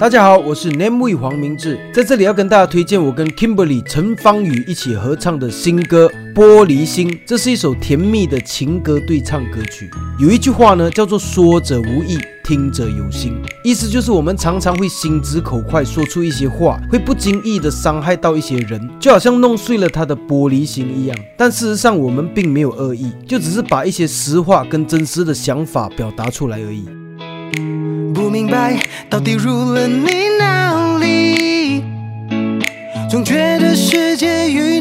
大家好，我是 Name We 黄明志，在这里要跟大家推荐我跟 Kimberly 陈芳宇一起合唱的新歌《玻璃心》。这是一首甜蜜的情歌对唱歌曲。有一句话呢，叫做“说者无意，听者有心”，意思就是我们常常会心直口快说出一些话，会不经意的伤害到一些人，就好像弄碎了他的玻璃心一样。但事实上，我们并没有恶意，就只是把一些实话跟真实的想法表达出来而已。不明白到底入了你哪里，总觉得世界与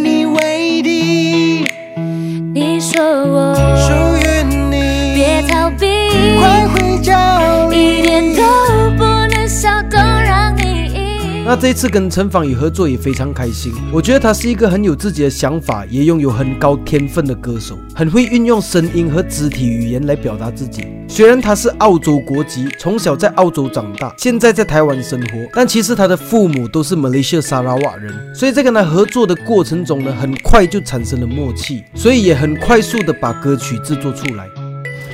那这次跟陈芳宇合作也非常开心，我觉得他是一个很有自己的想法，也拥有很高天分的歌手，很会运用声音和肢体语言来表达自己。虽然他是澳洲国籍，从小在澳洲长大，现在在台湾生活，但其实他的父母都是马来西亚沙拉瓦人，所以在跟他合作的过程中呢，很快就产生了默契，所以也很快速的把歌曲制作出来。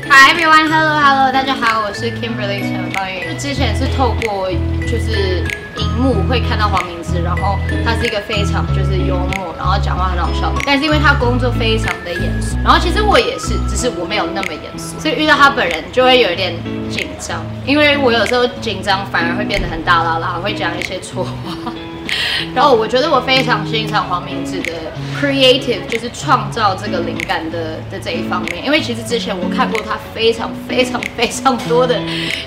Hi everyone，Hello Hello，大家好，我是 Kimberly 陈芳宇，之前是透过就是。荧幕会看到黄明志，然后他是一个非常就是幽默，然后讲话很好笑的。但是因为他工作非常的严肃，然后其实我也是，只是我没有那么严肃，所以遇到他本人就会有一点紧张。因为我有时候紧张反而会变得很大啦啦，会讲一些错话。然后我觉得我非常欣赏黄明志的 creative，就是创造这个灵感的的这一方面。因为其实之前我看过他非常非常非常多的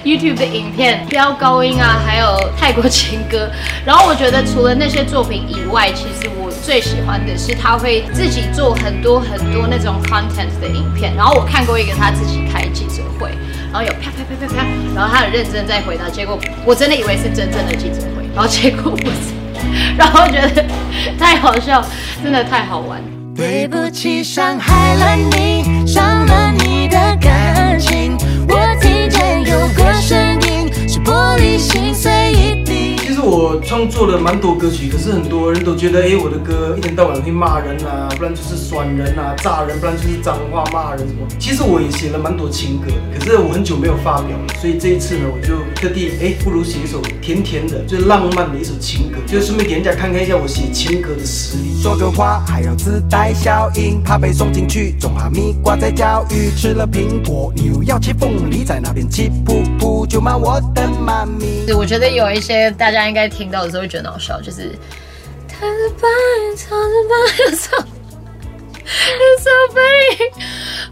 YouTube 的影片，飙高音啊，还有泰国情歌。然后我觉得除了那些作品以外，其实我最喜欢的是他会自己做很多很多那种 content 的影片。然后我看过一个他自己开记者会，然后有啪啪啪啪啪，然后他很认真在回答，结果我真的以为是真正的记者会，然后结果不是。然后觉得太好笑，真的太好玩。对不起，伤害了你，伤了你的感情。实我创作了蛮多歌曲，可是很多人都觉得，哎，我的歌一天到晚会骂人啊，不然就是酸人啊、炸人，不然就是脏话骂人什么。其实我也写了蛮多情歌，可是我很久没有发表了，所以这一次呢，我就特地，哎，不如写一首甜甜的、最浪漫的一首情歌，就顺便给人家看看一下我写情歌的实力。说个话还要自带效应，怕被送进去，种哈密瓜在教育。吃了苹果，你又要切凤梨，在那边气噗噗，就骂我的妈咪。我觉得有一些大家。大家应该听到的时候会觉得好笑，就是他的半夜唱着半夜唱，so funny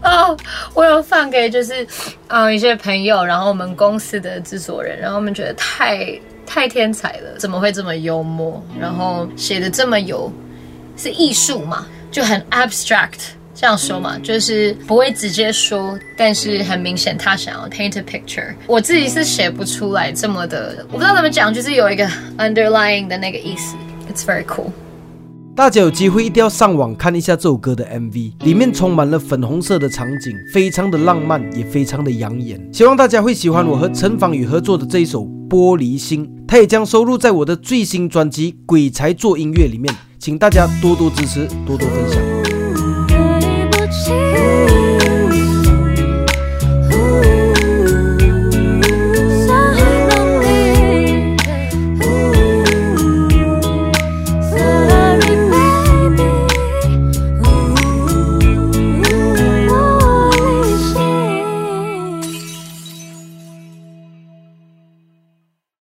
哦，我有放给就是嗯一些朋友，然后我们公司的制作人，然后我们觉得太太天才了，怎么会这么幽默，然后写的这么有是艺术嘛，就很 abstract。这样说嘛，就是不会直接说，但是很明显他想要 paint a picture。我自己是写不出来这么的，我不知道怎么讲，就是有一个 underlying 的那个意思。It's very cool。大家有机会一定要上网看一下这首歌的 MV，里面充满了粉红色的场景，非常的浪漫，也非常的养眼。希望大家会喜欢我和陈芳宇合作的这一首《玻璃心》，它也将收录在我的最新专辑《鬼才做音乐》里面，请大家多多支持，多多分享。